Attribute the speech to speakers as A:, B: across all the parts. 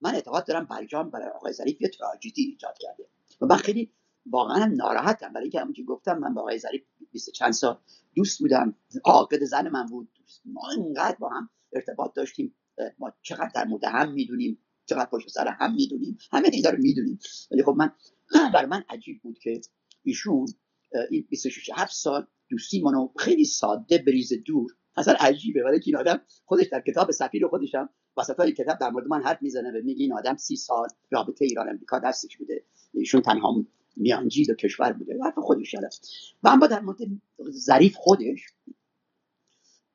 A: من اعتقاد دارم برجام برای آقای ظریف یه تراژدی ایجاد کرده. و من خیلی واقعا ناراحتم. برای اینکه همونجوری گفتم من با آقای ظریف بیست چند سال دوست بودم. عاقد زن من بود. ما اینقدر با هم ارتباط داشتیم. ما چقدر در مورد هم می‌دونیم. چقدر پشت سر هم می‌دونیم. همه اینا رو می‌دونیم. ولی خب من برای من عجیب بود که ایشون این 26 7 سال دوستی منو خیلی ساده بریز دور. اصلا عجیبه. ولی این آدم خودش در کتاب سفیر خودشم وسط های کتاب در مورد من حرف می‌زنه و میگه این آدم سی سال رابطه ایران امریکا دستش بوده ایشون تنها میانجی و کشور بوده حرف خودش شده و اما در مورد ظریف خودش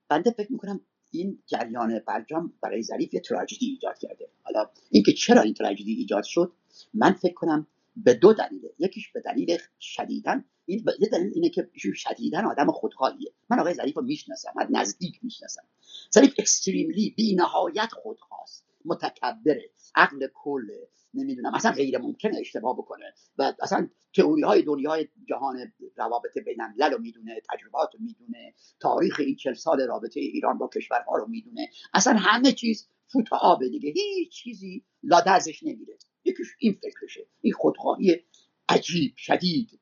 A: بنده فکر می‌کنم این جریان برجام برای ظریف یه تراژدی ایجاد کرده. حالا اینکه چرا این تراژدی ایجاد شد من فکر کنم به دو دلیله. یکیش به دلیل شدیدن این یه دلیل اینه که شدیدن آدم خودخواهیه. من آقای ظریف رو می‌شناسم من نزدیک می‌شناسم. ظریف اکستریملی بی نهایت خودخواست متکبره عقل کل نمی‌دونم اصلا غیر ممکنه اشتباه بکنه و اصلا تئوری های دنیای جهان روابط بین الملل رو می‌دونه تجربات رو می‌دونه تاریخ این چل سال رابطه ایران با کشورها رو می‌دونه. اصلا همه چیز فوت آبه دیگه. هیچ چیزی لاده ازش نمیره. یکیش این فکرشه. این خودخواهی عجیب شدید.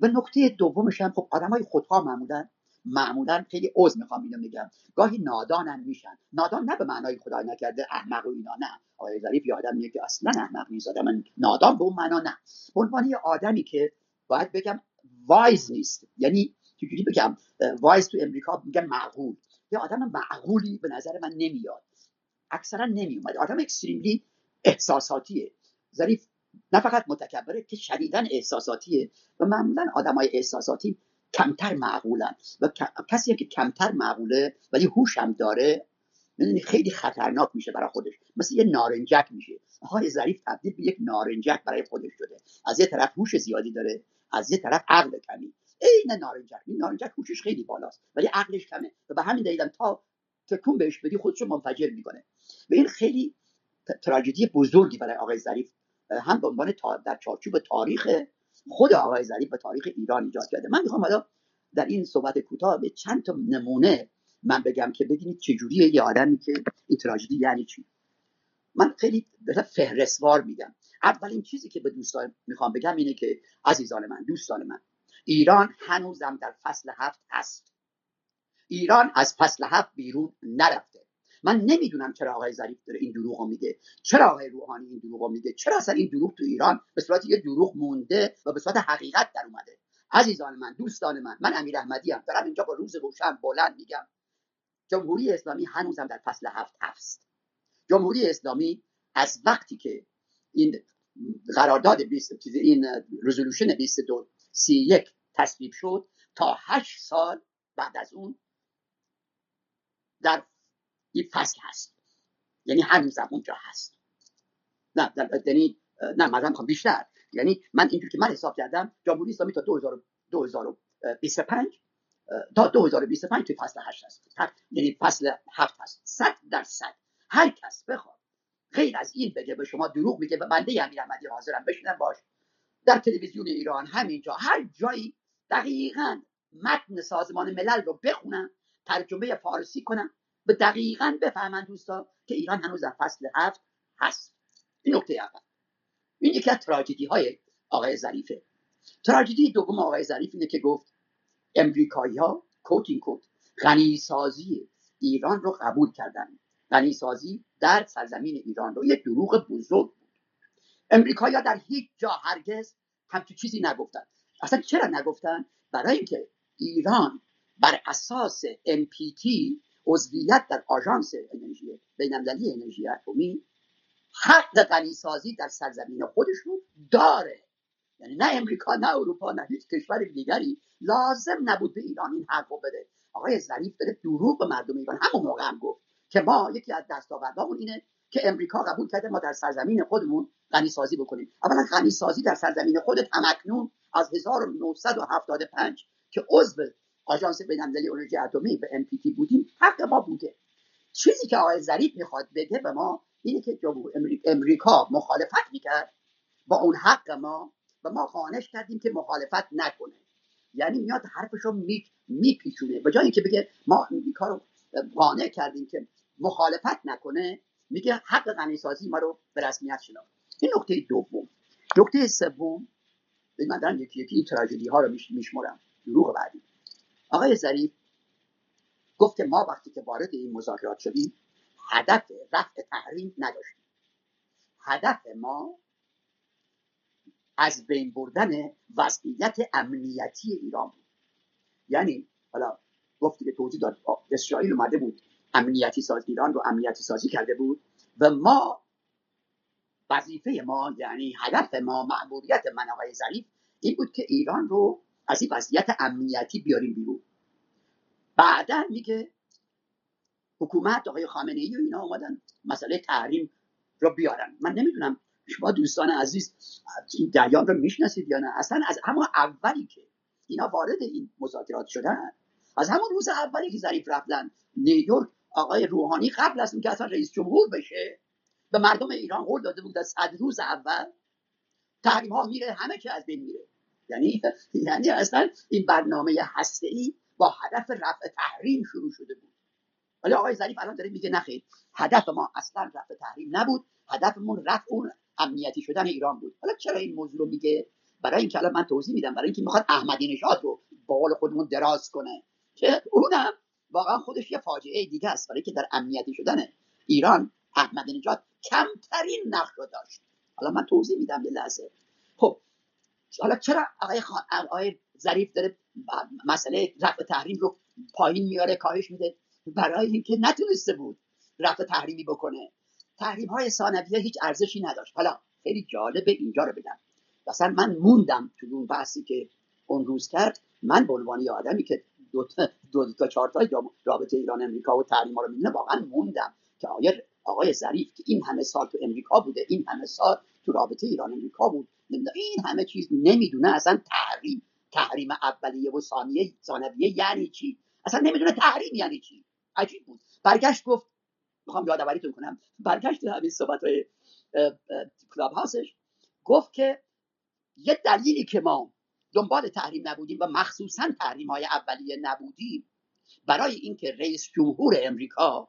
A: و نکته دومش هم خب آدم های خودخواه معمولا معمولا خیلی عذر می‌خوام اینو میگم گاهی نادانم میشن. نادان نه به معنای خدای نکرده احمق و اینا نه. آقای ظریف یه آدمیه که اصلا احمق نیست آدم نادان به اون معنا نه. به عنوان یه آدمی که باید بگم wise نیست. یعنی چجوری بگم؟ wise تو امریکا میگن معقول. یه آدم معقولی به نظر من نمیاد. اکثرا نمیومد آدم extremely احساساتیه. ظریف نه فقط متکبره که شدیدا احساساتیه و معمولا های احساساتی کمتر معقولن و کسی که کمتر معقوله ولی هوش هم داره. می‌دونی؟ خیلی خطرناک میشه برای خودش. مثل یه نارنجک میشه. های ظریف تبدیل به یک نارنجک برای خودش شده. از یه طرف هوش زیادی داره از یه طرف عقل کمی. عین نارنجک. این نارنجک هوشش خیلی بالاست ولی عقلش کمه. و به همین دلیل تا تکون بهش بدی خودشو منفجر می‌کنه. و این خیلی تراژدی بزرگی برای آقای ظریف هم به عنوان در چارچوب تاریخ خود آقای ظریف به تاریخ ایران ایجاد کرده. من می‌خوام حالا در این صحبت کوتاه به چند تا نمونه من بگم که ببینید چجوریه یه آدمی که این تراژدی یعنی چی. من خیلی فهرستوار میگم. اولین چیزی که به دوستان می‌خوام بگم اینه که عزیزان من دوستان من ایران هنوزم در فصل هفت هست. ایران از فصل هفت بیرون نرفته. من نمی‌دونم چرا آقای ظریف داره این دروغ میگه. چرا آقای روحانی این دروغ میگه؟ چرا اصلا این دروغ تو ایران به صورت یه دروغ مونده و به صورت حقیقت در اومده؟ عزیزان من دوستان من من امیر احمدی هم دارم اینجا با روز روشن بلند میگم. جمهوری اسلامی هنوزم در فصل هفت هست. جمهوری اسلامی از وقتی که این قرارداد 20 چیز این رزولوشن 22 31 تصویب شد تا 8 سال بعد از اون در این فصل هست. یعنی هنوزم اونجا هست. نه یعنی نه مثلا بیشتر. یعنی من اینجور که من حساب کردم جمهوری اسلامی تا 2025 تا 2025 توی فصل 8 هست. یعنی فصل 7 هست. 100 درصد هر کس بخواد غیر از این بگه به شما دروغ میگه و بنده امیر احمدی حاضرم بشینم باش. در تلویزیون ایران همینجا هر جایی دقیقا متن سازمان ملل رو بخونم ترجمه فارسی کنم به دقیقا بفهمن دوستا که ایران هنوز در فصل هفت هست. این نکته اول. این یکی از تراژدی های آقای ظریفه. تراژدی دوم آقای ظریف اینه که گفت امریکایی ها کوت این کوت غنیسازی ایران رو قبول کردن. غنیسازی در سرزمین ایران رو یک دروغ بزرگ بود. امریکایی در هیچ جا هرگز همچون چیزی نگفتن. اصلا چرا نگفتن؟ برای اینکه ایران بر اساس NPT عضویت در آژانس انرژی بینالمللی انرژی اتمی حق غنیسازی در سرزمین خودش رو داره. یعنی نه امریکا نه اروپا نه هیچ کشور دیگری لازم نبود به ایران این حق رو بده. آقای ظریف داره دروغ به مردم ایران. همون موقع هم گفت که ما یکی از دستاوردهامون اینه که امریکا قبول کرده ما در سرزمین خودمون غنی سازی بکنیم. اولا غنی سازی در سرزمین خودت همکنون از 1975 که عضو آژانس بین‌المللی انرژی اتمی به تی بودیم حق ما بوده. چیزی که آقای ظریف می‌خواد بگه به ما اینه که جمهور امریکا مخالفت می‌کرد. با اون حق ما و ما خانش کردیم که مخالفت نکنه. یعنی میاد حرفشو می میپیچونه. به جای اینکه بگه ما امریکا رو قانع کردیم که مخالفت نکنه میگه حق غنیسازی ما رو به رسمیت شناخت. این نکته دوم. نکته سوم من دارم یکی یکی این تراژدی ها رو میشمرم. دروغ بعدی. آقای ظریف گفت که ما وقتی که وارد این مذاکرات شدیم هدف رفع تحریم نداشتیم. هدف ما از بین بردن وضعیت امنیتی ایران بود. یعنی حالا گفتی که توضیح داد اسرائیل اومده بود امنیتی ساز ایران رو امنیتی سازی کرده بود و ما وظیفه ما یعنی هدف ما معمولیت من آقای ظریف این بود که ایران رو از این وضعیت امنیتی بیاریم بیرون. بعدا میگه حکومت آقای خامنه ای و اینا اومدن مسئله تحریم رو بیارن. من نمی‌دونم شما دوستان عزیز این جریان رو می‌شناسید یا نه؟ اصلا از همون اولی که اینا وارد این مذاکرات شدن از همون روز اولی که ظریف رفتن نیویورک آقای روحانی قبل از اینکه اصلا رئیس جمهور بشه به مردم ایران قول داده بود از صد روز اول تحریم ها میره همه چی از بین میره. یعنی یعنی اصلا این برنامه هسته ای با هدف رفع تحریم شروع شده بود. ولی آقای ظریف الان داره میگه نخیر. هدف ما اصلا رفع تحریم نبود. هدفمون رفع اون امنیتی شدن ایران بود. حالا چرا این موضوع رو میگه؟ برای اینکه الان من توضیح میدم. برای اینکه می‌خواد احمدی نژاد رو با قول خودمون دراز کنه. که اونم واقعا خودش یه فاجعه دیگه است. برای که در امنیتی شدن ایران احمدی نژاد کمترین نقش رو داشت. حالا من توضیح میدم یه لحظه. خب حالا چرا آقای, خان... آقای ظریف داره مسئله رفع تحریم رو پایین میاره کاهش میده؟ برای اینکه نتونسته بود رفع تحریمی بکنه. تحریم های ثانویه هیچ ارزشی نداشت. حالا خیلی جالبه اینجا رو بگم مثلا من موندم تو اون بحثی که اون روز کرد. من به عنوان آدمی که دو تا, دو تا چهار تا رابطه ایران امریکا و تحریم رو می‌دونه واقعا موندم که آقای آقای ظریف که این همه سال تو امریکا بوده این همه سال تو رابطه ایران امریکا بود. این همه چیز نمی‌دونه. اصلا تحریم تحریم اولیه و ثانیه ثانویه یعنی چی؟ اصلا نمی‌دونه تحریم یعنی چی؟ عجیب بود. برگشت گفت می‌خوام یادآوریتون کنم برگشت همین صحبت های کلاب هاوسش گفت که یه دلیلی که ما دنبال تحریم نبودیم و مخصوصا تحریم های اولیه نبودیم برای اینکه رئیس جمهور امریکا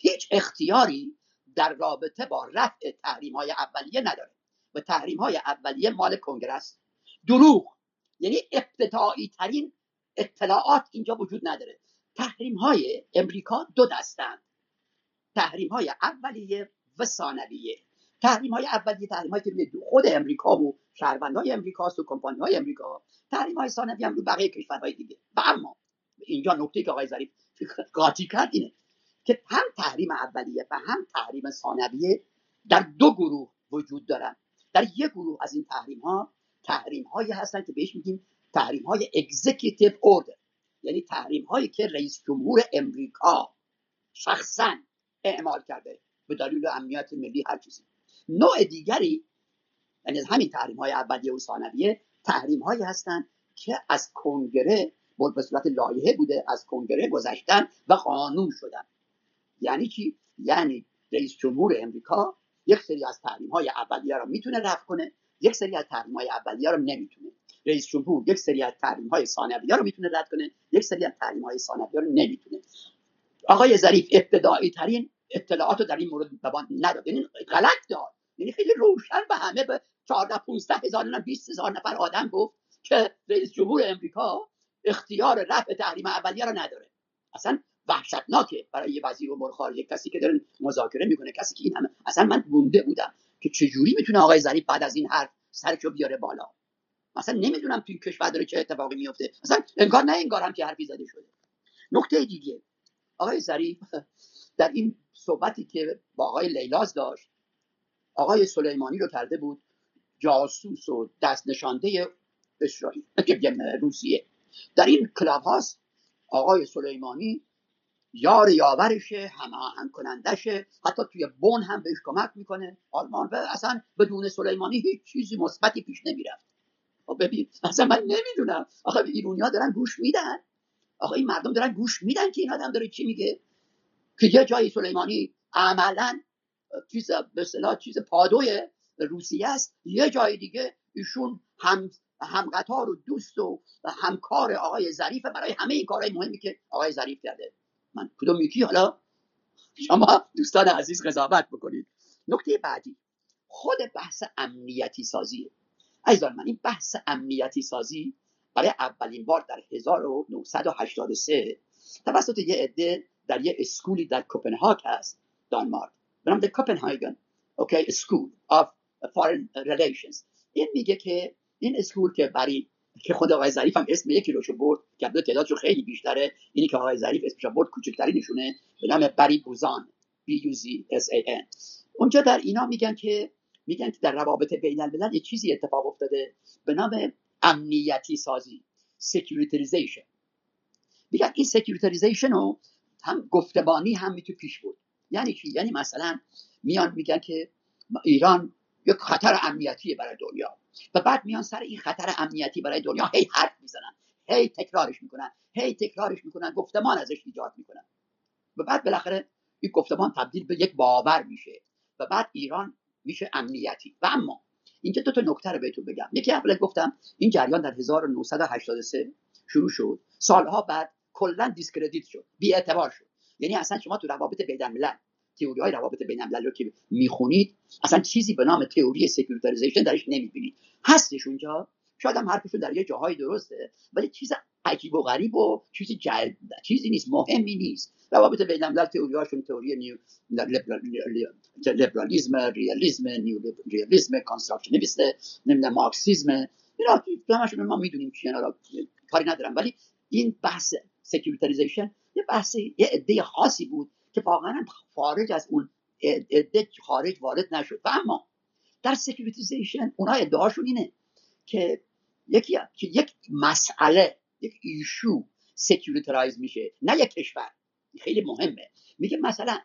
A: هیچ اختیاری در رابطه با رفع تحریم های اولیه نداره. و تحریم های اولیه مال کنگرس دروغ یعنی ابتدایی ترین اطلاعات اینجا وجود نداره. تحریم های امریکا دو دستند. تحریم های اولیه و ثانویه. تحریم های اولیه تحریم هایی که خود امریکا و شهروندهای امریکا و کمپانی های امریکا. تحریم های ثانویه هم رو بقیه کشورهای دیگه. و اما اینجا نکته که آقای ظریف قاطی کرد اینه که هم تحریم اولیه و هم تحریم ثانویه در دو گروه وجود دارن. در یک گروه از این تحریم ها تحریم هایی هستن که بهش میگیم تحریم های اگزیکیتیو اوردر یعنی تحریم هایی که رئیس جمهور امریکا شخصا اعمال کرده به دلیل امنیت ملی هر چیزی. نوع دیگری یعنی همین تحریم های اولیه و ثانویه تحریم هایی هستند که از کنگره به صورت لایحه بوده از کنگره گذشتن و قانون شدن. یعنی چی؟ یعنی رئیس جمهور امریکا یک سری از تحریم های اولیه رو می‌تونه رفع کنه یک سری از تحریم های اولیه رو نمی‌تونه. رئیس جمهور یک سری از تحریم های ثانویه رو می‌تونه رد کنه یک سری از تحریم های ثانویه رو نمی‌تونه. آقای ظریف ابتدایی ترین اطلاعات در این مورد به نداد. یعنی غلط داد. یعنی خیلی روشن به همه به 14 15 هزار نه 20 هزار نفر آدم گفت که رئیس جمهور امریکا اختیار رفع تحریم اولیه رو نداره. اصلا وحشتناکه برای یه وزیر امور خارجه کسی که داره مذاکره می‌کنه کسی که این همه اصلا من مونده بودم که چجوری می‌تونه آقای ظریف بعد از این حرف سرشو بیاره بالا. مثلا نمی‌دونم توی کشور داره چه اتفاقی میفته مثلا انگار نه انگار هم که حرفی زده شده. نکته دیگه آقای ظریف در این صحبتی که با آقای لیلاز داشت آقای سلیمانی رو کرده بود جاسوس و دست نشانده اسرائیل روسیه. در این کلاب هاست آقای سلیمانی یار یاورشه هماهنگ کنندشه حتی توی بون هم بهش کمک می‌کنه. آلمان و اصلا بدون سلیمانی هیچ چیزی مثبتی پیش نمی‌رفت. خب ببین اصلا من نمی‌دونم. آخه ایرونی ها دارن گوش میدن. آقا این مردم دارن گوش میدن که این آدم داره چی میگه. که یه جایی سلیمانی عملا چیز به چیز پادوی روسیه است. یه جای دیگه ایشون هم هم قطار و دوست و همکار آقای ظریف برای همه این کارهای مهمی که آقای ظریف کرده. من. کدوم یکی؟ حالا شما دوستان عزیز قضاوت بکنید. نکته بعدی. خود بحث امنیتی سازی. ایزان من این بحث امنیتی سازی برای اولین بار در 1983 توسط یه عده در یه school ی در کوپنهاگ هست دانمارک. به نام Copenhagen okay School of Foreign Relations این میگه که این school که برای که خود آقای ظریف هم اسم یکی روشو برد که تعدادش خیلی بیشتره. اینی که آقای ظریف اسمش برد نشونه به نام Barry Buzan Z S A N. اونجا در اینا میگن که میگن که در روابط بین الملل یه چیزی اتفاق افتاده به نام امنیتی سازی securitization میگن این securitization رو هم گفتبانی هم میتو پیش بود یعنی چی؟ یعنی مثلا میان میگن که ایران یک خطر امنیتی برای دنیا. و بعد میان سر این خطر امنیتی برای دنیا هی حرف می‌زنن. هی تکرارش می‌کنن. هی تکرارش می‌کنن. گفتمان ازش ایجاد می‌کنن. و بعد بالاخره این گفتمان تبدیل به یک باور میشه. و بعد ایران میشه امنیتی. و اما اینجا دو تا نکته رو بهتون بگم. یکی اول گفتم این جریان در 1983 شروع شد. سالها بعد کلا discredit شد. بی اعتبار شد. یعنی اصلا شما تو روابط بین الملل تئوری های روابط بین الملل رو که می‌خونید اصلا چیزی به نام تئوری securitization درش نمی‌بینید. هستش اونجا. شاید هم حرفشون در یه جاهای درسته ولی چیز عجیب و غریب و چیزی جل... چیزی نیست مهمی نیست. روابط بین الملل تئوری هاشون تئوری neo لیبرالیسم realism neo realism constructionism نمی‌دونم مارکسیسم اینا همشون ما می‌دونیم چیه کاری ندارم. ولی این بحث securitization یه بحث یه عده خاصی بود که واقعا خارج از اون عده خارج وارد نشد. و اما در securitization اونها ادعاشون اینه که یکی که یک مسئله یک issue securitize میشه نه یک کشور. خیلی مهمه. میگه مثلا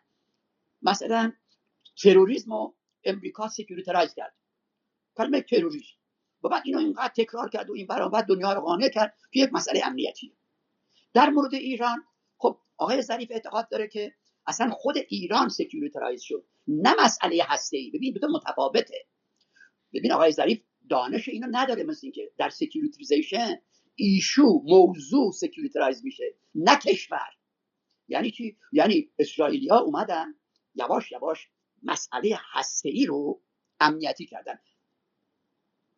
A: مثلا تروریسم رو امریکا securitize کرد. کلمه تروریسم. و بعد اینو اینقدر تکرار کرد و این برابر دنیا رو قانع کرد که یک مسئله امنیتی در مورد ایران خب آقای ظریف اعتقاد داره که اصلا خود ایران securitize شد. نه مسئله هسته ای ببین دو متفاوته. ببین آقای ظریف دانش اینو نداره مثل اینکه در securitization issue موضوع securitize میشه نه کشور. یعنی چی؟ یعنی اسرائیلیا اومدن یواش یواش مسئله هسته ای رو امنیتی کردن.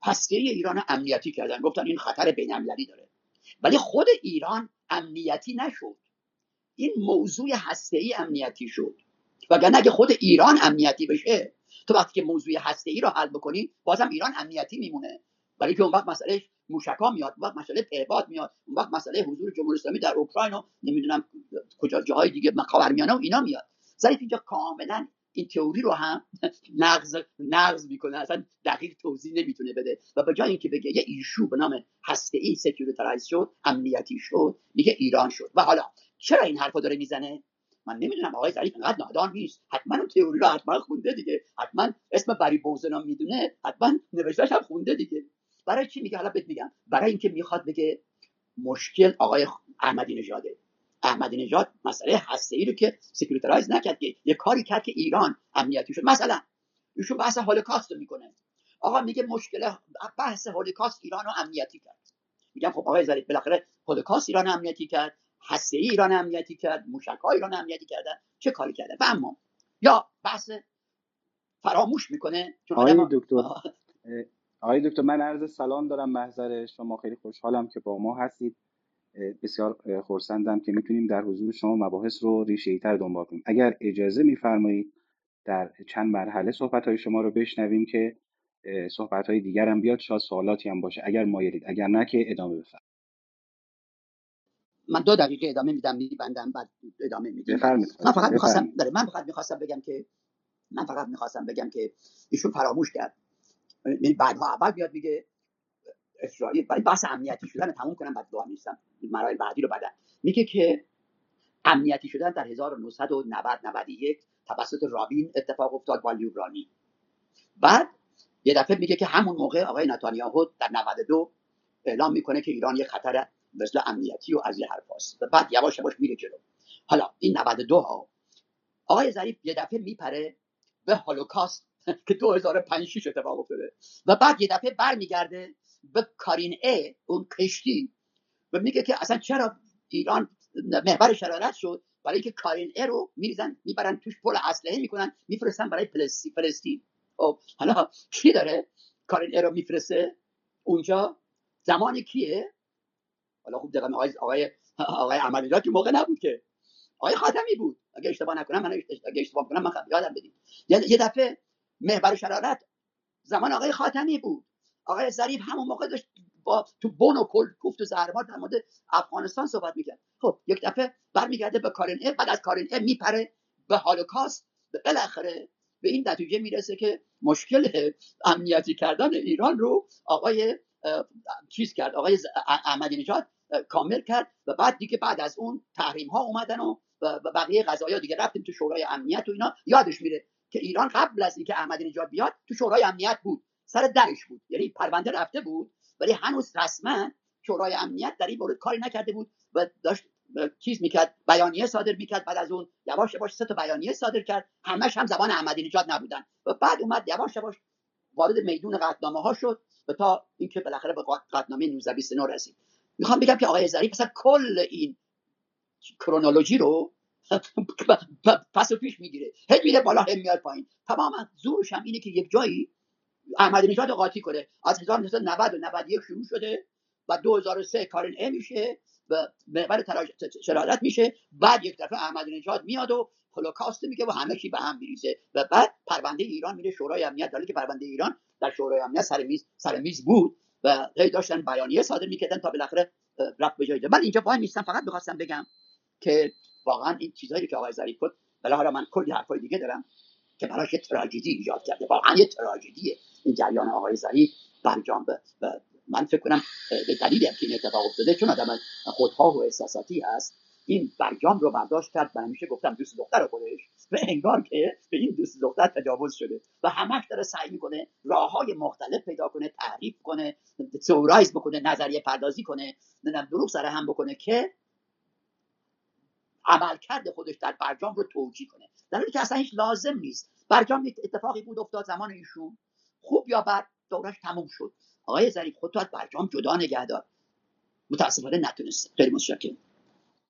A: هسته ای ایران امنیتی کردن. گفتن این خطر بین داره. ولی خود ایران امنیتی نشد. این موضوع هسته ای امنیتی شد. وگرنه اگه خود ایران امنیتی بشه تو وقتی که موضوع هسته ای رو حل بکنی بازم ایران امنیتی میمونه. ولی که اون وقت مسئله موشکا میاد اون وقت مسئله پهپاد میاد اون وقت مسئله حضور جمهوری اسلامی در اوکراین و نمی‌دونم کجا جاهای دیگه خاورمیانه و اینا میاد. ظریف اینجا کاملا این تئوری رو هم نقض نقض می‌کنه. اصلا دقیق توضیح نمی‌تونه بده. و به جای اینکه بگه یه issue به نام هسته ای securitize شد امنیتی شد میگه ایران شد. و حالا چرا این حرفو داره می‌زنه؟ من نمی‌دونم آقای ظریف انقدر نادان نیست. حتما اون تئوری رو حتما خونده دیگه. حتما اسم بری بوزان رو می‌دونه. حتما نوشته‌ش هم خونده دیگه. برای چی میگه؟ حالا بهت میگم. برای اینکه می‌خواد بگه مشکل آقای احمدی نژاده احمدی نژاد مسئله هسته ای رو که securitize نکرد. یه کاری کرد که ایران امنیتی شد. مثلا ایشون بحث هولوکاست رو می‌کنه. آقا میگه مشکل بحث هولوکاست ایران رو امنیتی کرد. میگم خب آقای ظریف بالاخره هولوکاست ایران امنیتی کرد. هسته ای ایران امنیتی کرد موشک های ایران امنیتی کردن. چه کاری کرده و اما یا بحث فراموش می‌کنه
B: آقای دکتر آقای دکتر من عرض سلام دارم محضر شما. خیلی خوشحالم که با ما هستید. بسیار خورسندم که می‌تونیم در حضور شما مباحث رو ریشه تر دنبال کنیم. اگر اجازه میفرمایید در چند مرحله صحبت های شما رو بشنویم که صحبت های دیگر هم بیاد شاید سوالاتی هم باشه. اگر مایلید اگر نه که ادامه بفرمایید.
A: من دو دقیقه ادامه میدم میبندم بعد ادامه میدم. من فقط می‌خواستم داره من فقط می‌خواستم بگم که من فقط می‌خواستم بگم که ایشون فراموش کرد. یعنی بعدها اول بیاد میگه اسرائیل برای بحث امنیتی شدن تموم کنم بعد دعا نیستم مراحل بعدی رو بعدا. میگه که امنیتی شدن در 1990 91 توسط رابین اتفاق افتاد با لیبرانی. بعد یه دفعه میگه که همون موقع آقای نتانیاهو در 92 اعلام می‌کنه که ایران یه خطر مثل امنیتی و از این حرف بعد یواش یواش میره جلو. حالا این 92 ها آقای ظریف یه دفعه میپره به هولوکاست که 2005 6 اتفاق افتاده. و بعد یه دفعه برمیگرده به کارین ای اون کشتی و میگه که اصلا چرا ایران محور شرارت شد؟ برای اینکه کارین ا رو میریزن می‌برن توش پل اسلحه می‌کنن میفرستن برای فلسطین خب حالا کی داره کارین ا رو میفرسته؟ اونجا زمان کیه؟ حالا خوب دقیقا آقای آقای آقای احمدی که موقع نبود که. آقای خاتمی بود. اگه اشتباه نکنم من اگه اشتباه کنم من یادم بدید یه دفعه محور شرارت زمان آقای خاتمی بود. آقای ظریف همون موقع داشت با تو بون و کل گفت و زهرمار در مورد افغانستان صحبت می‌کرد. خب یک دفعه برمیگرده به کارین ا بعد از کارین ا میپره به هالوکاست. بالاخره به این نتیجه می‌رسه که مشکل امنیتی کردن ایران رو آقای چیز کرد. آقای احمدی نژاد کامل کرد و بعد دیگه بعد از اون تحریم ها اومدن و بقیه قضايا دیگه رفتیم تو شورای امنیت و اینا. یادش میره که ایران قبل از اینکه احمدی نژاد بیاد تو شورای امنیت بود. سر درش بود. یعنی پرونده رفته بود ولی هنوز رسما شورای امنیت در این مورد کاری نکرده بود و داشت چیز می‌کرد بیانیه صادر می‌کرد بعد از اون. یواش یواش سه تا بیانیه صادر کرد. همش هم زبان احمدی نژاد نبودن. و بعد اومد یواش یواش وارد میدون قطنامه ها شد و تا اینکه بالاخره به قطنامه 1929 رسید. می‌خوام بگم که آقای ظریف مثلا کل این کرونولوژی رو پس و پیش می‌گیره. هی میره بالا هی میاد پایین. تماما زورش هم اینه که یک جایی احمدی نژاد قاطی کنه. از 1990 و 91 شروع شده و 2003 کارن ا میشه و محور شرارت میشه. بعد یک دفعه احمدی نژاد میاد و هولوکاست میگه و همه چی به هم میریزه و بعد پرونده ایران میره. شورای امنیت داره که پرونده ایران در شورای امنیت سر میز سر میز بود. و هی داشتن بیانیه صادر می‌کردن تا بالاخره رفت به جای من اینجا وای نیستم فقط می‌خواستم بگم که واقعا این چیزهایی که آقای ظریف گفت حالا من کلی حرفای دیگه دارم که براش یه تراژدی ایجاد کرده. واقعا یه تراژدیه. این جریان آقای ظریف برجام به من فکر کنم به دلیل که این اتفاق افتاده چون آدم خودها و احساساتی هست. این برجام رو برداشت کرد و همیشه گفتم دوست دختر خودش. و انگار که به این دوست دختر تجاوز شده و همش داره سعی می‌کنه راه های مختلف پیدا کنه تعریف کنه تئورایز بکنه نظریه پردازی کنه نمی‌دونم دروغ سر هم بکنه که عملکرد خودش در برجام رو توجیه کنه. در حالی که اصلا هیچ لازم نیست. برجام یک اتفاقی بود افتاد زمان ایشون. خوب یا بد دورش تموم شد. آقای ظریف خودت برجام جدا نگه دار. متاسفانه نتونست. خیلی متشکرم.